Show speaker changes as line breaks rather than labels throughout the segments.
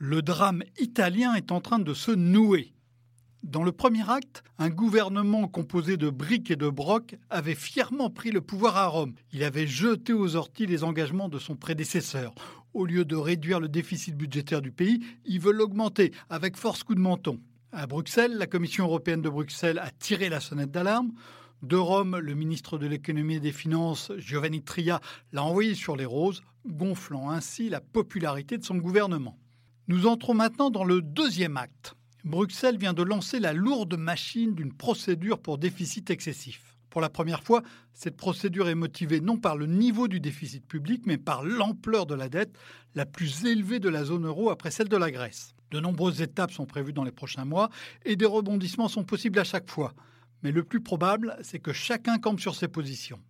Le drame italien est en train de se nouer. Dans le premier acte, un gouvernement composé de briques et de brocs avait fièrement pris le pouvoir à Rome. Il avait jeté aux orties les engagements de son prédécesseur. Au lieu de réduire le déficit budgétaire du pays, il veut l'augmenter avec force coup de menton. À Bruxelles, la Commission européenne de Bruxelles a tiré la sonnette d'alarme. De Rome, le ministre de l'économie et des finances, Giovanni Tria, l'a envoyé sur les roses, gonflant ainsi la popularité de son gouvernement. Nous entrons maintenant dans le deuxième acte. Bruxelles vient de lancer la lourde machine d'une procédure pour déficit excessif. Pour la première fois, cette procédure est motivée non par le niveau du déficit public, mais par l'ampleur de la dette, la plus élevée de la zone euro après celle de la Grèce. De nombreuses étapes sont prévues dans les prochains mois et des rebondissements sont possibles à chaque fois. Mais le plus probable, c'est que chacun campe sur ses positions.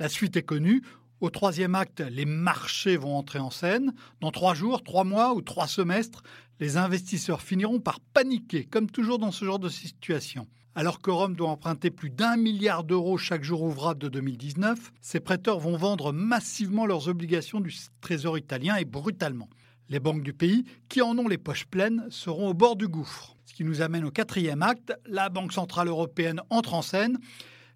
La suite est connue. Au troisième acte, les marchés vont entrer en scène. Dans trois jours, trois mois ou trois semestres, les investisseurs finiront par paniquer, comme toujours dans ce genre de situation. Alors que Rome doit emprunter plus d'un milliard d'euros chaque jour ouvrable de 2019, ses prêteurs vont vendre massivement leurs obligations du Trésor italien et brutalement. Les banques du pays, qui en ont les poches pleines, seront au bord du gouffre. Ce qui nous amène au quatrième acte, la Banque Centrale Européenne entre en scène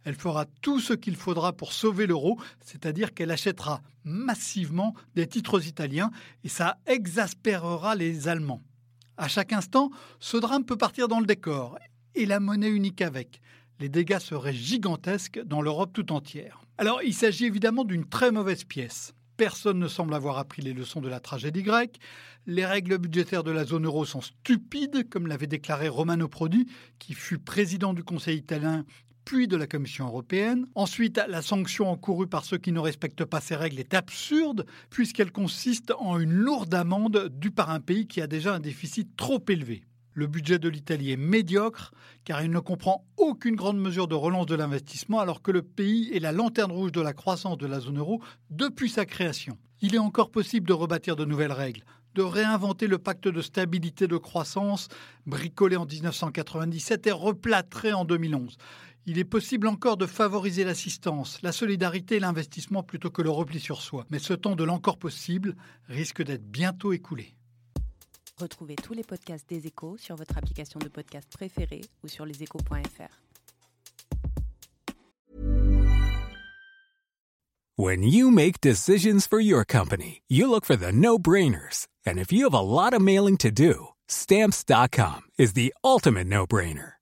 elle fera tout ce qu'il faudra pour sauver l'euro, c'est-à-dire qu'elle achètera massivement des titres italiens et ça exaspérera les Allemands. À chaque instant, ce drame peut partir dans le décor et la monnaie unique avec. Les dégâts seraient gigantesques dans l'Europe tout entière. Alors, il s'agit évidemment d'une très mauvaise pièce. Personne ne semble avoir appris les leçons de la tragédie grecque. Les règles budgétaires de la zone euro sont stupides, comme l'avait déclaré Romano Prodi, qui fut président du Conseil italien puis de la Commission européenne. Ensuite, la sanction encourue par ceux qui ne respectent pas ces règles est absurde, puisqu'elle consiste en une lourde amende due par un pays qui a déjà un déficit trop élevé. Le budget de l'Italie est médiocre car il ne comprend aucune grande mesure de relance de l'investissement alors que le pays est la lanterne rouge de la croissance de la zone euro depuis sa création. Il est encore possible de rebâtir de nouvelles règles, de réinventer le pacte de stabilité de croissance bricolé en 1997 et replâtré en 2011 il est possible encore de favoriser l'assistance, la solidarité et l'investissement plutôt que le repli sur soi. Mais ce temps de l'encore possible risque d'être bientôt écoulé.
Retrouvez tous les podcasts des échos sur votre application de podcast préférée ou sur leséchos.fr.
When you make decisions for your company, you look for the no-brainers. And if you have a lot of mailing to do, stamps.com is the ultimate no-brainer.